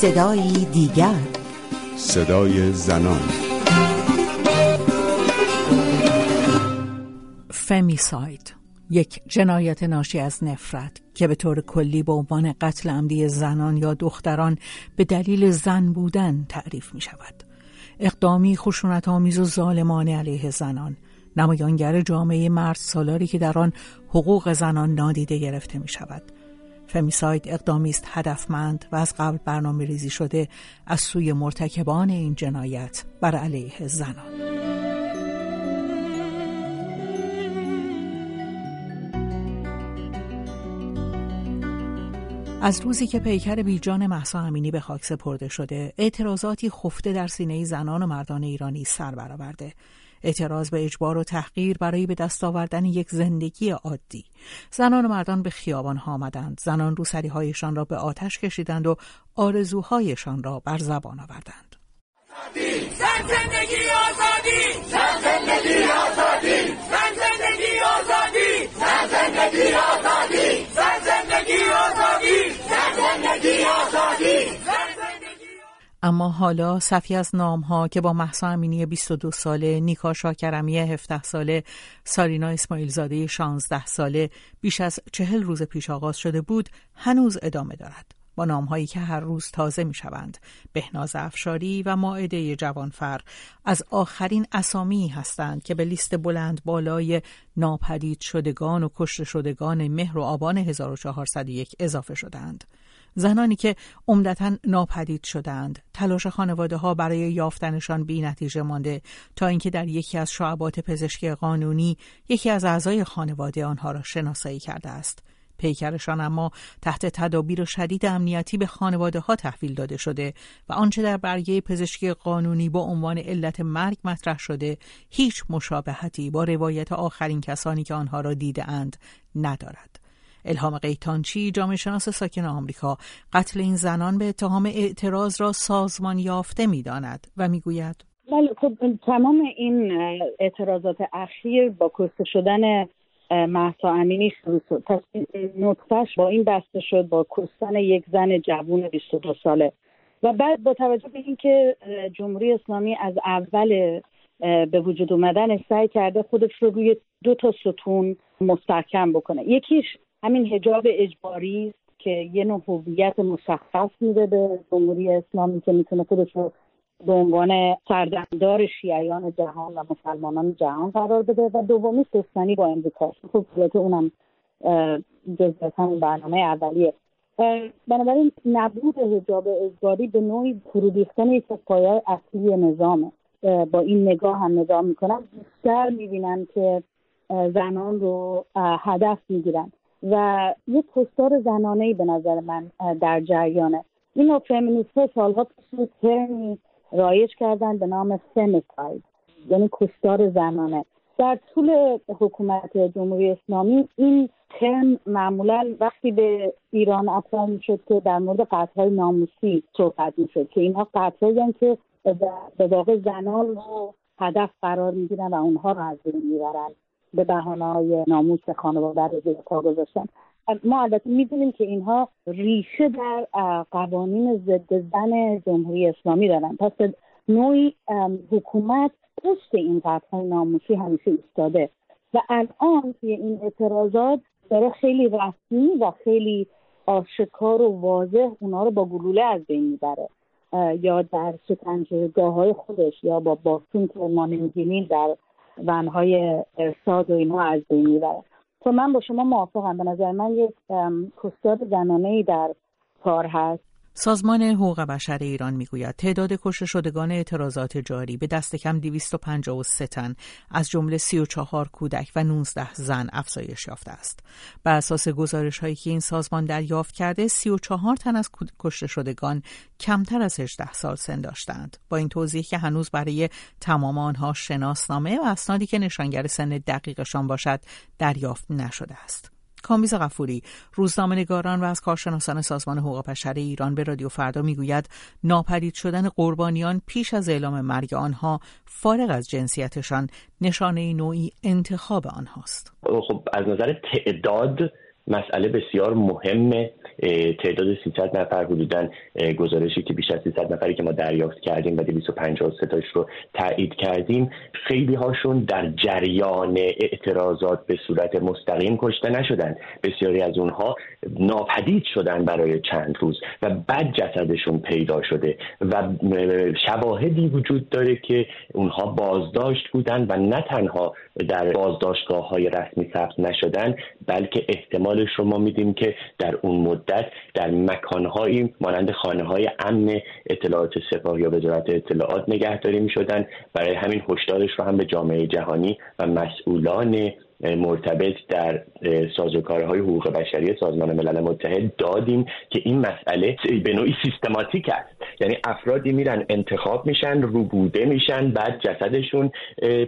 صدایی دیگر صدای زنان فمیساید یک جنایت ناشی از نفرت که به طور کلی به عنوان قتل عمدی زنان یا دختران به دلیل زن بودن تعریف می شود. اقدامی خشونت آمیز و ظالمانه علیه زنان نمایانگر جامعه مرد سالاری که در آن حقوق زنان نادیده گرفته می شود. فمیساید اقدامی است هدفمند و از قبل برنامه ریزی شده از سوی مرتکبان این جنایت بر علیه زنان. از روزی که پیکر بیجان محسا امینی به خاک سپرده شده اعتراضاتی خفته در سینه زنان و مردان ایرانی سر برآورده اعتراض به اجبار و تحقیر برای به دست آوردن یک زندگی عادی. زنان و مردان به خیابان ها آمدند. زنان روسریهایشان را به آتش کشیدند و آرزوهایشان را بر زبان آوردند. زن زندگی آزادی! زن زندگی آزادی! زن زندگی آزادی! زن زندگی آزادی! زن زندگی آزادی! زن زندگی آزادی! اما حالا صفی از نام ها که با محسا امینی 22 ساله، نیکا شاکرمی 17 ساله، سارینا اسماعیل زاده 16 ساله بیش از چهل روز پیش آغاز شده بود هنوز ادامه دارد. با نام هایی که هر روز تازه می شوند. بهناز افشاری و ماعده جوانفر از آخرین اسامی هستند که به لیست بلند بالای ناپدید شدگان و کشته شدگان مهر و آبان 1401 اضافه شدند. زنانی که عمدتا ناپدید شدند تلاش خانواده ها برای یافتنشان بی نتیجه مانده تا اینکه در یکی از شعبات پزشکی قانونی یکی از اعضای خانواده آنها را شناسایی کرده است پیکرشان اما تحت تدابیر شدید امنیتی به خانواده ها تحویل داده شده و آنچه در برگه پزشکی قانونی با عنوان علت مرگ مطرح شده هیچ مشابهتی با روایت آخرین کسانی که آنها را دیده اند ندارد. الهام قیتانچی جامعه شناس ساکن آمریکا. قتل این زنان به اتهام اعتراض را سازمان یافته می‌داند و می‌گوید. بله خب تمام این اعتراضات اخیر با کشته شدن محسا امینی شروع شد. پس نطفهش با این بسته شد با کشتن یک زن جوون 22 ساله. و بعد با توجه به اینکه جمهوری اسلامی از اول به وجود اومدن سعی کرده خودش رو روی دو تا ستون مستحکم بکنه. یکیش همین هجاب اجباری که یه نوع هویت مشخص میده به جمهوری اسلامی که می‌تونه خودش رو به عنوان سردمدار شیعیان جهان و مسلمانان جهان قرار بده. و دومی سستنی با امریکا خب اونم جزء همین برنامه اولیه. بنابراین نبود هجاب اجباری به نوعی فرودیختن یک از پایه اصلی نظامه. با این نگاه هم نگاه می‌کنن بیشتر می‌بینن که زنان رو هدف می‌گیرن. و یک کشتار زنانه به نظر من در جریانه. این فمینیست ها سالها پیش ترمی رایج کردن به نام فمیساید یعنی کشتار زنانه. در طول حکومت جمهوری اسلامی این ترم معمولا وقتی به ایران اطلاع می‌شد که در مورد قتلهای ناموسی صحبت می‌شد که اینها قتلهایی که به واقع زنان رو هدف قرار می‌گیرن و اونها رو از بین می‌برن. به بحانه های ناموس خانواده رو زیر پا گذاشتن. ما البته می‌دونیم که اینها ریشه در قوانین ضد زن جمهوری اسلامی دارن. پس نوعی حکومت پشت این قتل ناموسی همیشه ایستاده. و الان توی این اعتراضات داره خیلی رسمی و خیلی آشکار و واضح اونا رو با گلوله از بین می‌بره. یا در شکنجهگاه های خودش یا با باسون که ما نمی‌بینیم در ونهای ارساد و اینها از بین می‌بره. تو من با شما موافقم. به نظر من یک کستاد زنانه ای در کار هست. سازمان حقوق بشر ایران می‌گوید تعداد کشته شدگان اعتراضات جاری به دست کم 253 تن از جمله 34 کودک و 19 زن افزایش یافته است. بر اساس گزارش هایی که این سازمان دریافت کرده 34 تن از کشته شدگان کمتر از 18 سال سن داشتند. با این توضیح که هنوز برای تمام آنها شناسنامه و اسنادی که نشانگر سن دقیقشان باشد دریافت نشده است. کامیز غفوری روزنامه‌نگاران و از کارشناسان سازمان حقوق بشر ایران به رادیو فردا می‌گوید ناپدید شدن قربانیان پیش از اعلام مرگ آنها فارغ از جنسیتشان نشانه نوعی انتخاب آنهاست. خب از نظر تعداد مسئله بسیار مهمه تعداد 300 نفر حدودا گزارشی که بیش از 300 نفری که ما دریافت کردیم و 253 تاش رو تایید کردیم. خیلی هاشون در جریان اعتراضات به صورت مستقیم کشته نشدن بسیاری از اونها ناپدید شدن برای چند روز و بعد جسدشون پیدا شده و شواهدی وجود داره که اونها بازداشت بودن و نه تنها در بازداشتگاه های رسمی ثبت نشدن بلکه احتمالش رو ما میدیم که در اون مدت در مکانهایی مانند خانه های امن اطلاعات سپاه یا وزارت اطلاعات نگهداری می شدن برای همین هشدارش رو هم به جامعه جهانی و مسئولان مرتبط در سازوکارهای حقوق بشری سازمان ملل متحد دادیم که این مسئله به نوعی سیستماتیک است. یعنی افرادی میرن انتخاب میشن روبوده میشن بعد جسدشون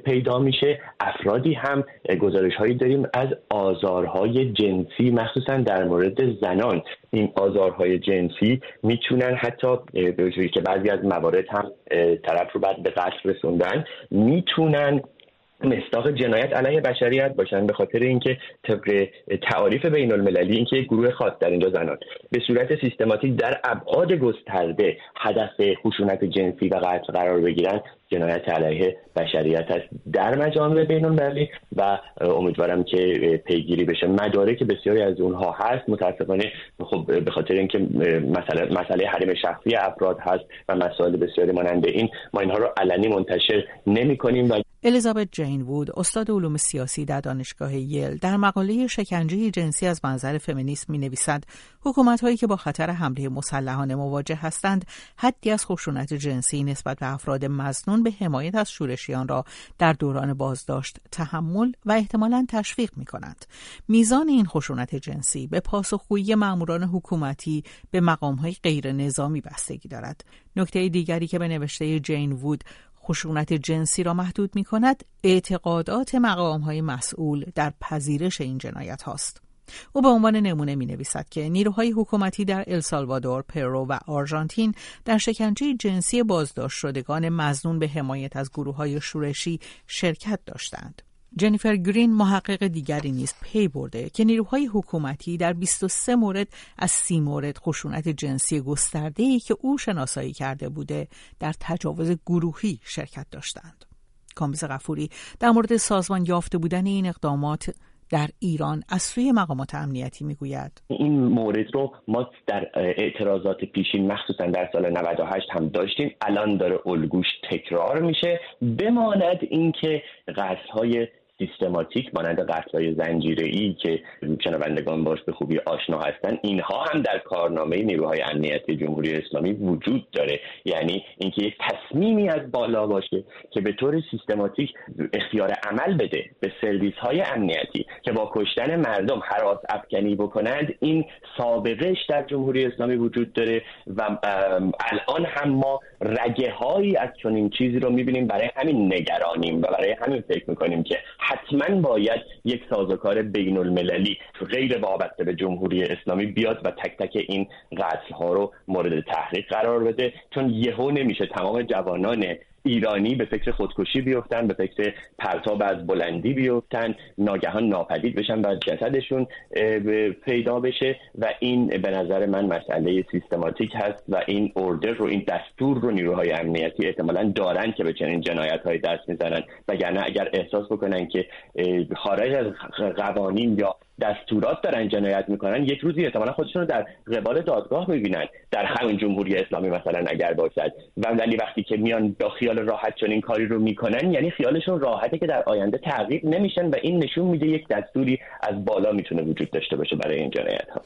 پیدا میشه. افرادی هم گزارش هایی داریم از آزارهای جنسی مخصوصا در مورد زنان. این آزارهای جنسی می‌تونن حتی که بعضی از موارد هم طرف رو بعد به قتل رسوندن می‌تونن مستاق جنایت علیه بشریت باشن به خاطر اینکه طبق تعاریف بین المللی اینکه گروه خاص در اینجا زنان به صورت سیستماتیک در ابعاد گسترده هدف خشونت جنسی و قتل قرار بگیرن جنایت علیه بشریت است در مجامع بین المللی و امیدوارم که پیگیری بشه. مدارک بسیاری از اونها هست. متاسفانه خب به خاطر اینکه مسئله مسئله حریم شخصی افراد هست و مسائل بسیاری مانند این ما اینها رو علنی منتشر نمی کنیم و الیزابت جین وود استاد علوم سیاسی در دانشگاه یل در مقاله شکنجه جنسی از منظر فمینیسم می نویسد حکومت هایی که با خطر حمله مسلحانه مواجه هستند حدی از خشونت جنسی نسبت به افراد مزنون به حمایت از شورشیان را در دوران بازداشت تحمل و احتمالا تشویق می کنند. میزان این خشونت جنسی به پاسخگویی ماموران حکومتی به مقام های غیر نظامی بستگی دارد. نکته دیگری که به نوشته جین وود خشونت جنسی را محدود می کند اعتقادات مقام های مسئول در پذیرش این جنایت هاست. او به عنوان نمونه می نویسد که نیروهای حکومتی در السالوادور، پرو و آرژانتین در شکنجه جنسی بازداشت شدگان مزنون به حمایت از گروه های شورشی شرکت داشتند. جنیفر گرین محقق دیگری نیز پی برده که نیروهای حکومتی در 23 مورد از 30 مورد خشونت جنسی گسترده ای که او شناسایی کرده بوده در تجاوز گروهی شرکت داشتند. کامبیز غفوری در مورد سازمان یافته بودن این اقدامات در ایران از سوی مقامات امنیتی می‌گوید. این مورد رو ما در اعتراضات پیشین مخصوصا در سال 98 هم داشتیم. الان داره الگوش تکرار میشه. بماند اینکه قتل های سیستماتیک مانند قتلهای زنجیره ای که شنوندگان باش به خوبی آشنا هستند اینها هم در کارنامه نیروهای امنیتی جمهوری اسلامی وجود داره. یعنی اینکه یک تصمیمی از بالا باشه که به طور سیستماتیک اختیار عمل بده به سرویس های امنیتی که با کشتن مردم حراس افکنی بکنند این سابقهش در جمهوری اسلامی وجود داره و الان هم ما رگه هایی از چنین چیزی رو می‌بینیم. برای همین نگرانیم و برای همین فکر می‌کنیم که حتما باید یک سازوکار بین المللی غیر وابسته به جمهوری اسلامی بیاد و تک تک این قتل ها رو مورد تحقیق قرار بده چون یهو نمیشه. تمام جوانان ایرانی به فکر خودکشی بیفتن به فکر پرتاب از بلندی بیفتن ناگهان ناپدید بشن و جسدشون پیدا بشه و این به نظر من مسئله سیستماتیک هست و این اوردر رو این دستور رو نیروهای امنیتی احتمالا دارن که به چنین جنایت های دست می‌زنن. وگرنه اگر احساس بکنن که خارج از قوانین یا دستورات دارن جنایت می‌کنن یک روزی احتمالا خودشون رو در قبال دادگاه می‌بینن. در همین جمهوری اسلامی مثلا اگر باشد. و ولی وقتی که میان با خیال راحت چون این کاری رو می‌کنن یعنی خیالشون راحته که در آینده تعقیب نمیشن و این نشون میده یک دستوری از بالا می‌تونه وجود داشته باشه برای این جنایت ها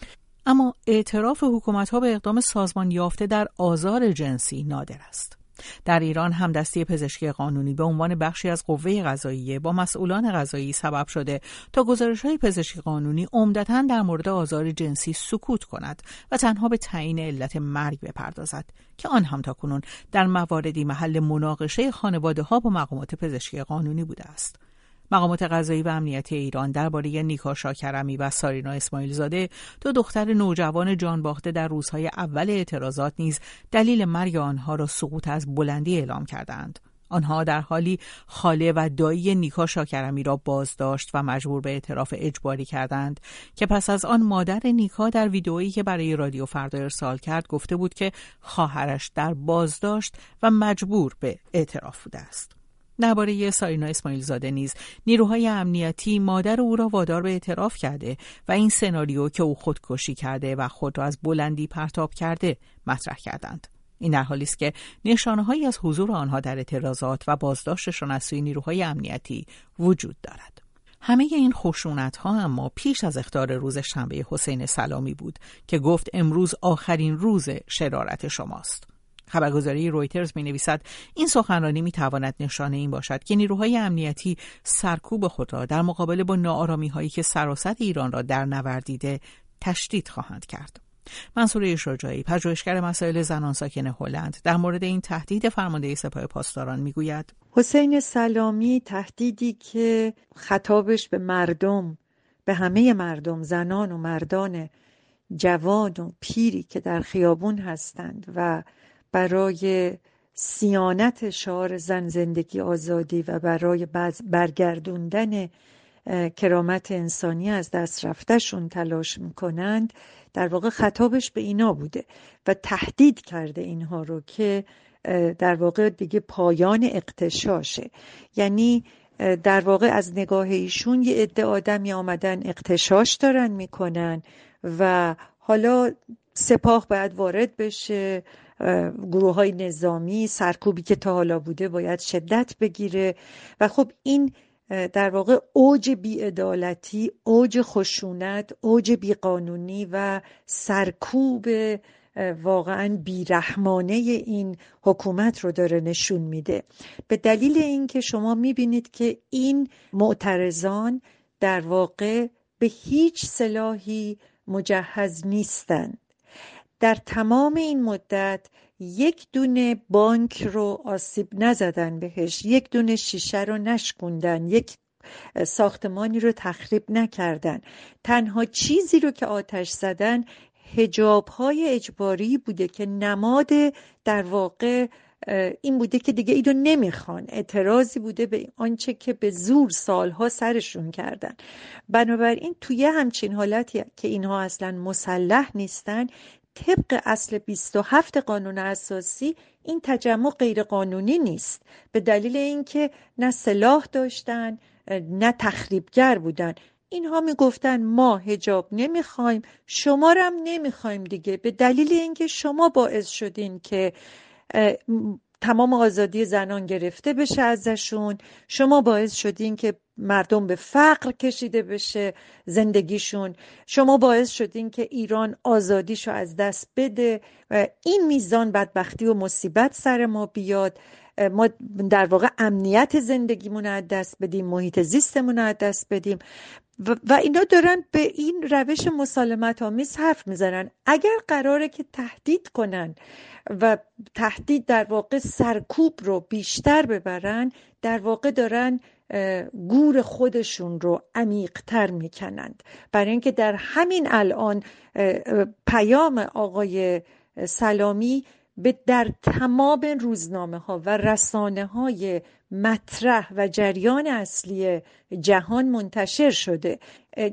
اما اعتراف حکومت ها به اقدام سازمان یافته در آزار جنسی نادر است. در ایران هم دستی پزشکی قانونی به عنوان بخشی از قوه قضاییه با مسئولان قضایی سبب شده تا گزارش های پزشکی قانونی عمدتا در مورد آزار جنسی سکوت کند و تنها به تعیین علت مرگ بپردازد که آن هم تاکنون در مواردی محل مناقشه خانواده ها با مقامات پزشکی قانونی بوده است. مقامات قضایی و امنیتی ایران درباره نیکا شاکرمی و سارینا اسماعیل زاده دو دختر نوجوان جان باخته در روزهای اول اعتراضات نیز دلیل مرگ آنها را سقوط از بلندی اعلام کردند آنها در حالی خاله و دایی نیکا شاکرمی را بازداشت و مجبور به اعتراف اجباری کردند که پس از آن مادر نیکا در ویدئویی که برای رادیو فردا ارسال کرد گفته بود که خواهرش در بازداشت و مجبور به اعتراف بوده است. درباره سارینا اسماعیل زاده نیز نیروهای امنیتی مادر او را وادار به اعتراف کرده و این سناریو که او خودکشی کرده و خود را از بلندی پرتاب کرده مطرح کردند. این در حالی است که نشانههایی از حضور آنها در اعتراضات و بازداشتشان از سوی نیروهای امنیتی وجود دارد. همه این خشونت ها اما پیش از اختار روز شنبه حسین سلامی بود که گفت امروز آخرین روز شرارت شماست. خبرگزاری رویترز می نویسد این سخنرانی می تواند نشانه این باشد که نیروهای امنیتی سرکوب خود را در مقابله با نارامی هایی که سراست ایران را در نوردیده تشدید خواهند کرد. منصور شجاعی پژوهشگر مسائل زنان ساکن هلند در مورد این تهدید فرمانده سپاه پاسداران می‌گوید حسین سلامی تهدیدی که خطابش به مردم به همه مردم زنان و مردان جوان و پیری که در خیابون هستند و برای سیانت شعار زن زندگی آزادی و برای برگردوندن کرامت انسانی از دست رفتهشون تلاش می‌کنند در واقع خطابش به اینا بوده و تهدید کرده اینها رو که در واقع دیگه پایان اقتشاشه. یعنی در واقع از نگاه ایشون یه عده آدمی آمدن اقتشاش دارن می‌کنن و حالا سپاه باید وارد بشه. گروه های نظامی سرکوبی که تا حالا بوده باید شدت بگیره. و خب این در واقع اوج بیعدالتی اوج خشونت اوج بیقانونی و سرکوب واقعا بیرحمانه این حکومت رو داره نشون میده. به دلیل اینکه شما می‌بینید که این معترضان در واقع به هیچ سلاحی مجهز نیستند در تمام این مدت یک دونه بانک رو آسیب نزدن بهش یک دونه شیشه رو نشکوندن یک ساختمانی رو تخریب نکردن. تنها چیزی رو که آتش زدن هجاب های اجباری بوده که نماد در واقع این بوده که دیگه اینو نمی‌خوان. اعتراضی بوده به آنچه که به زور سالها سرشون کردن. بنابراین توی همچین حالتی که اینها اصلا مسلح نیستن طبق اصل 27 قانون اساسی این تجمع غیرقانونی نیست. به دلیل اینکه نه سلاح داشتن نه تخریبگر بودن. اینها می‌گفتن ما هجاب نمی‌خوایم شما رو هم نمی‌خوایم دیگه. به دلیل اینکه شما باعث شدین که تمام آزادی زنان گرفته بشه ازشون. شما باعث شدین که مردم به فقر کشیده بشه زندگیشون. شما باعث شدین که ایران آزادیشو از دست بده و این میزان بدبختی و مصیبت سر ما بیاد. ما در واقع امنیت زندگیمون از دست بدیم محیط زیستمون از دست بدیم. و اینا دارن به این روش مسالمت آمیز حرف می‌زنن. اگر قراره که تهدید کنن و تهدید در واقع سرکوب رو بیشتر ببرن در واقع دارن گور خودشون رو عمیقتر می‌کنند. برای اینکه در همین الان پیام آقای سلامی به در تمام روزنامه ها و رسانه های مطرح و جریان اصلی جهان منتشر شده.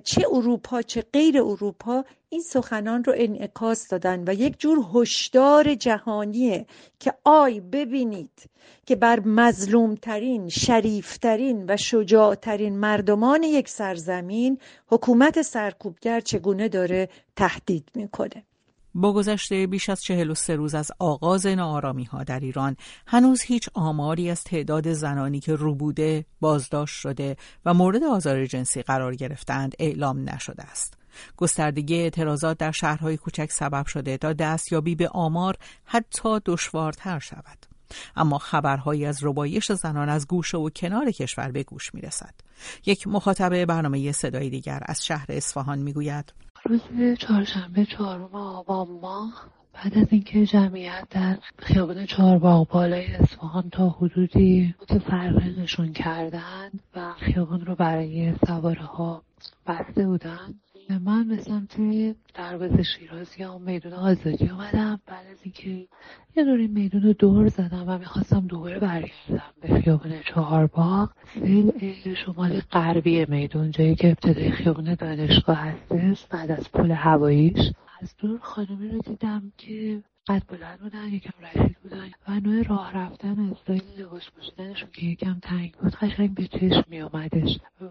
چه اروپا چه غیر اروپا این سخنان رو انعکاس دادن و یک جور هشدار جهانیه که آی ببینید که بر مظلومترین شریفترین و شجاعترین مردمان یک سرزمین حکومت سرکوبگر چگونه داره تهدید می‌کنه. با گذشته بیش از 43 روز از آغاز نارامی ها در ایران هنوز هیچ آماری از تعداد زنانی که روبوده بازداشت شده و مورد آزار جنسی قرار گرفتند اعلام نشده است. گستردگی اعتراضات در شهرهای کوچک سبب شده تا دستیابی به آمار حتی دشوارتر شود. اما خبرهایی از ربایش زنان از گوشه و کنار کشور به گوش می رسد. یک مخاطب برنامه صدای دیگر از شهر اصفهان می گوید روز چهارشنبه چهارم آبان ماه بعد از اینکه جمعیت در خیابان چهارباغ بالای اصفهان تا حدودی متفرقشون کردن و خیابان رو برای سواره ها بسته بودن من به سمت دروازه شیراز یا میدون آزادی آمدم بعد از اینکه یه دور این میدون رو دور زدم و می‌خواستم دوباره برگردم به خیابون چهارباغ سیل شمال غربی میدون جایی که ابتدای خیابون دانشگاه هستش بعد از پل هواییش. از دور خانمی رو دیدم که قد بلند بودن یکم رشید بودن و نوع راه رفتن استایل لباس پوشیدنشون که یکم تنگ بود قشنگ به چشم می آمدش و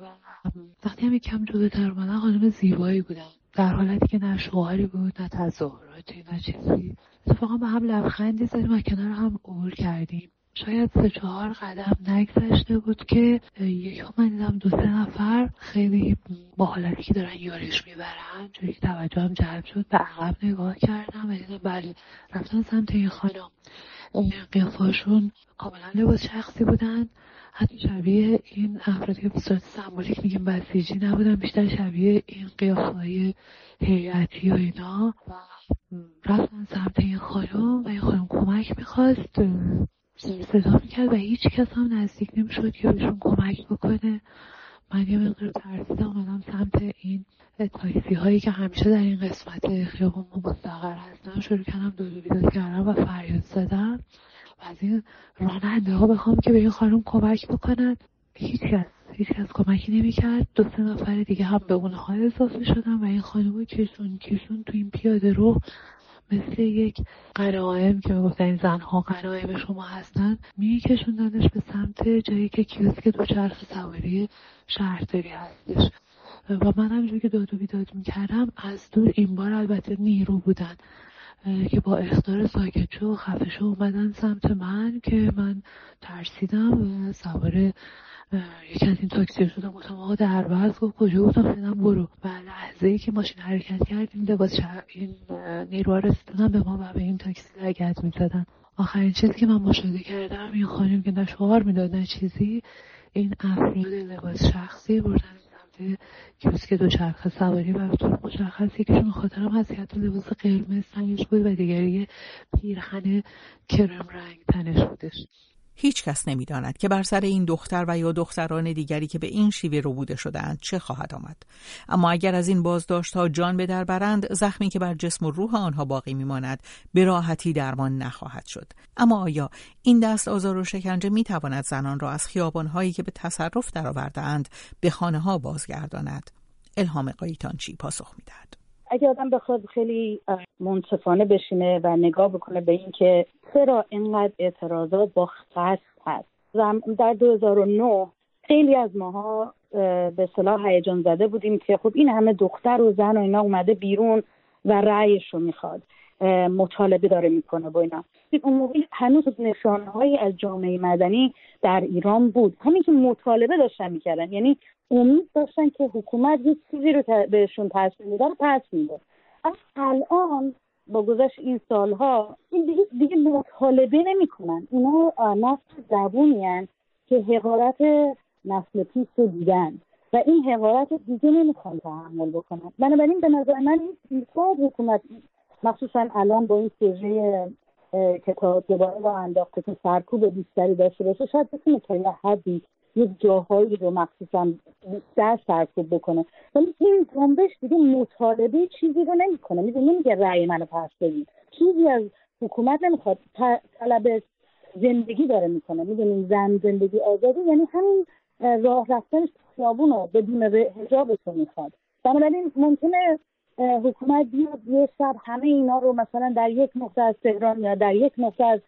وقتی هم یکم جلوتر اومدن خانم زیبایی بودن. در حالتی که نه شوهری بود نه تظاهراتی نه چیزی. اتفاقا به هم لبخندی زدیم و کنار هم عبور کردیم. شاید سه چهار قدم نگذشته بود که یک من دیدم دو سه نفر خیلی با حالتی که دارن یارش می‌برن جوری که توجه هم جلب شد به عقب نگاه کردم و دیدم بله رفتن سمت این خانم. قیافاشون کاملا لباس شخصی بودن. حتی شبیه این افرادی که بصورت سمبولیک میگیم بسیجی نبودن بیشتر شبیه این قیافهای هیئتی و اینا. و رفتن سمت این خانم و این خانم کمک می‌خواست. صدا می‌کرد و هیچ کس هم نزدیک نمی‌شد که بهشون کمک بکنه. من یه مقدار ترسیدم اومدم سمت این تاکسی هایی که همیشه در این قسمت خیابون مستقر هستن. شروع کردم دو بیداد کردم و فریاد زدم. و از این راننده ها بخوام که به این خانم کمک بکنن. هیچ کس هیچ کس کمکی نمی‌کرد. دو سه نفر دیگه هم به اونها اضافه شدن و این خانم کشون کشون تو این پیاده رو مثل یک قرائم که می‌گفتن این زنها قرائم شما هستن میکشوندنش به سمت جایی که کیوسک دوچرخ سواری شهرداری هستش. و من همینجور که داد و بیداد می‌کردم از دور این بار البته نیرو بودن که با اختار ساکت و خفه اومدن سمت من که من ترسیدم و سوار یکی از این تاکسی شدم گفتم آقا در بس گفت کجا؟ گفتم فعلا برو. و لحظه ای که ماشین حرکت کرد این لباس این نیروها رسیدن به ما و به این تاکسی لگت می‌زدن. آخرین چیزی که من مشاهده کردم این خانم که نه شعار می‌داد نه چیزی این افراد لباس شخصی بردن سمت کیوسک دوچرخه سواری و طور مشخص یکیشون خاطرم هست که لباس قرمز سنگش بود و دیگری پیرخن کرم رنگ تنش بودش. هیچ کس نمی‌داند که بر سر این دختر و یا دختران دیگری که به این شیوه ربوده شدهاند چه خواهد آمد. اما اگر از این بازداشت ها جان به در برند زخمی که بر جسم و روح آنها باقی میماند به راحتی درمان نخواهد شد. اما آیا این دست آزار و شکنجه می تواند زنان را از خیابان هایی که به تصرف درآوردهاند به خانه ها بازگرداند؟ الهام قایتانچی پاسخ می‌دهد. اگه آدم بخواد خیلی منصفانه بشینه و نگاه بکنه به اینکه چرا اینقدر اعتراضات با قصد هست. در 2009 خیلی از ماها به صلاح هیجان زده بودیم که خب این همه دختر و زن و اینا اومده بیرون و رأیش رو می‌خواد. مطالبه داره می‌کنه با اینا. اون موقع هنوز نشانهایی از جامعه مدنی در ایران بود. همین که مطالبه داشتن می‌کردن. یعنی امید داشتن که حکومت یک چیزی رو بهشون پس میده رو پس میده از الان با گذشت این سالها این دیگه, دیگه مطالبه نمی‌کنن. اینا نفس زبونی که حقارت نسل پیش رو دیدن. و این حقارت دیگه نمی‌خوان تحمل بکنن. بنابراین به نظر من این حکومت مخصوصا الان با این سوژه که تا دوباره با انداخته که سرکوب بیشتری داشته باشه شاید بتونه تا یه حدی یک جاهایی رو مخصوصا بیشتر سرکوب بکنه. ولی این جنبش دیگه مطالبه چیزی رو نمی‌کنه. می‌دونی نمیگه رأی منو پس بدید چیزی از حکومت نمی‌خواد. طلب زندگی داره می‌کنه. می‌دونی زن زندگی آزادی یعنی همین راه رفتنش خیابون رو بدون حجابش رو می‌خواد. بنابراین ممکنه حکومت بیاد یه شب همه اینا رو مثلا در یک نقطه از تهران یا در یک نقطه از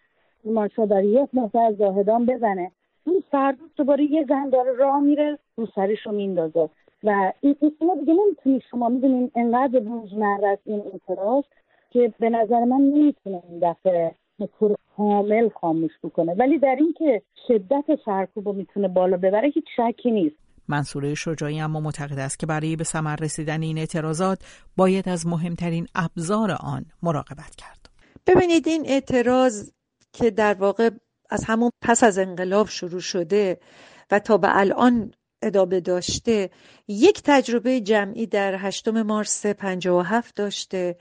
مانشا در یک نقطه از زاهدان بزنه. این فردا دوباره یه زن داره راه میره رو سرش رو میندازه. و این شما دیگه نمی‌تونی شما می‌دونین انقدر روزمره است این اعتراض که به نظر من نمی‌تونه این دفعه طور کامل خاموش بکنه. ولی در اینکه شدت سرکوب رو می‌تونه بالا ببره هیچ شکی نیست. منصوره شجاعی اما معتقد است که برای به ثمر رسیدن این اعتراضات باید از مهمترین ابزار آن مراقبت کرد. ببینید این اعتراض که در واقع از همون پس از انقلاب شروع شده و تا به الان ادامه داشته یک تجربه جمعی در هشتم مارس 57 داشته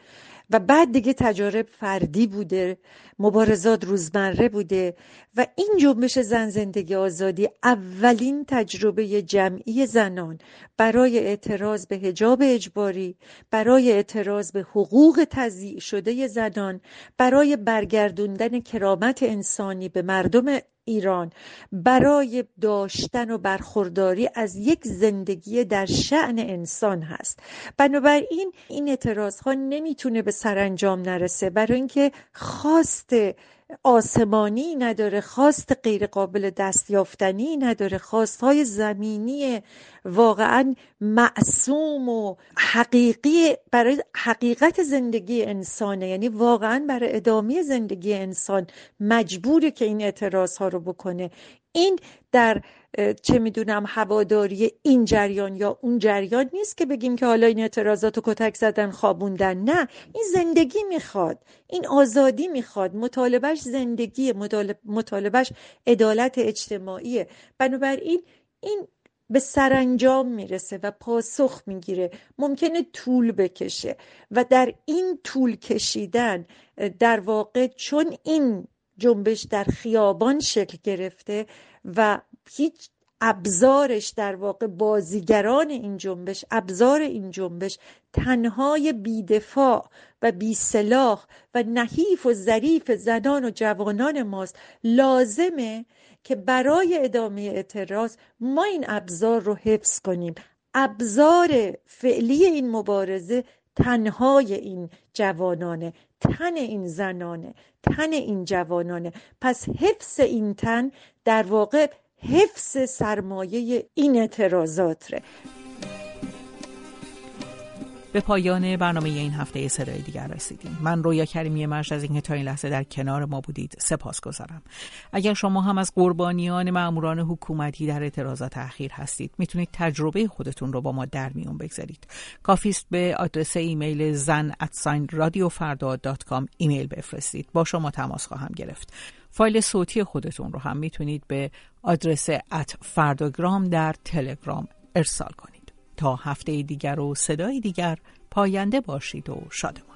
و بعد دیگه تجارب فردی بوده مبارزات روزمره بوده و این جنبش زن زندگی آزادی اولین تجربه جمعی زنان برای اعتراض به هجاب اجباری برای اعتراض به حقوق تضییع شده زنان برای برگردوندن کرامت انسانی به مردم ایران. برای داشتن و برخورداری از یک زندگی در شعن انسان هست. بنابراین این اعتراض ها نمی‌تونه به سرانجام نرسه. برای اینکه خواست آسمانی نداره خواست غیر قابل دستیافتنی نداره خواست های زمینی واقعا معصوم و حقیقی برای حقیقت زندگی انسانه. یعنی واقعا برای ادامه زندگی انسان مجبوره که این اعتراض ها رو بکنه. این در چه می‌دونم هواداری این جریان یا اون جریان نیست که بگیم که حالا این اعتراضات رو کتک زدن خوابوندن. نه این زندگی می‌خواد. این آزادی می‌خواد. مطالبهش زندگی مطالبهش عدالت اجتماعیه. بنابراین این به سرانجام می‌رسه و پاسخ می‌گیره. ممکنه طول بکشه و در این طول کشیدن در واقع چون این جنبش در خیابان شکل گرفته و هیچ ابزارش در واقع بازیگران این جنبش ابزار این جنبش تنهای بیدفاع و بیسلاح و نحیف و ظریف زنان و جوانان ماست. لازمه که برای ادامه اعتراض ما این ابزار رو حفظ کنیم. ابزار فعلی این مبارزه تنهای این جوانانه. تن این زنانه تن این جوانانه. پس حفظ این تن در واقع حفظ سرمایه این اعتراضات ره به پایان برنامه این هفته صدای دیگر رسیدیم. من رویا کریمی مجد از اینکه تا این لحظه در کنار ما بودید سپاسگزارم اگر شما هم از قربانیان ماموران حکومتی در اعتراضات اخیر هستید می‌تونید تجربه خودتون رو با ما در میون بگذارید. کافیست به آدرس ایمیل زن رادیو فردا ایمیل بفرستید. با شما تماس خواهم گرفت. فایل صوتی خودتون رو هم می‌تونید به آدرس at فرداگرام در تلگرام ارسال کنید. تا هفته دیگر و صدای دیگر. پاینده باشید و شادمان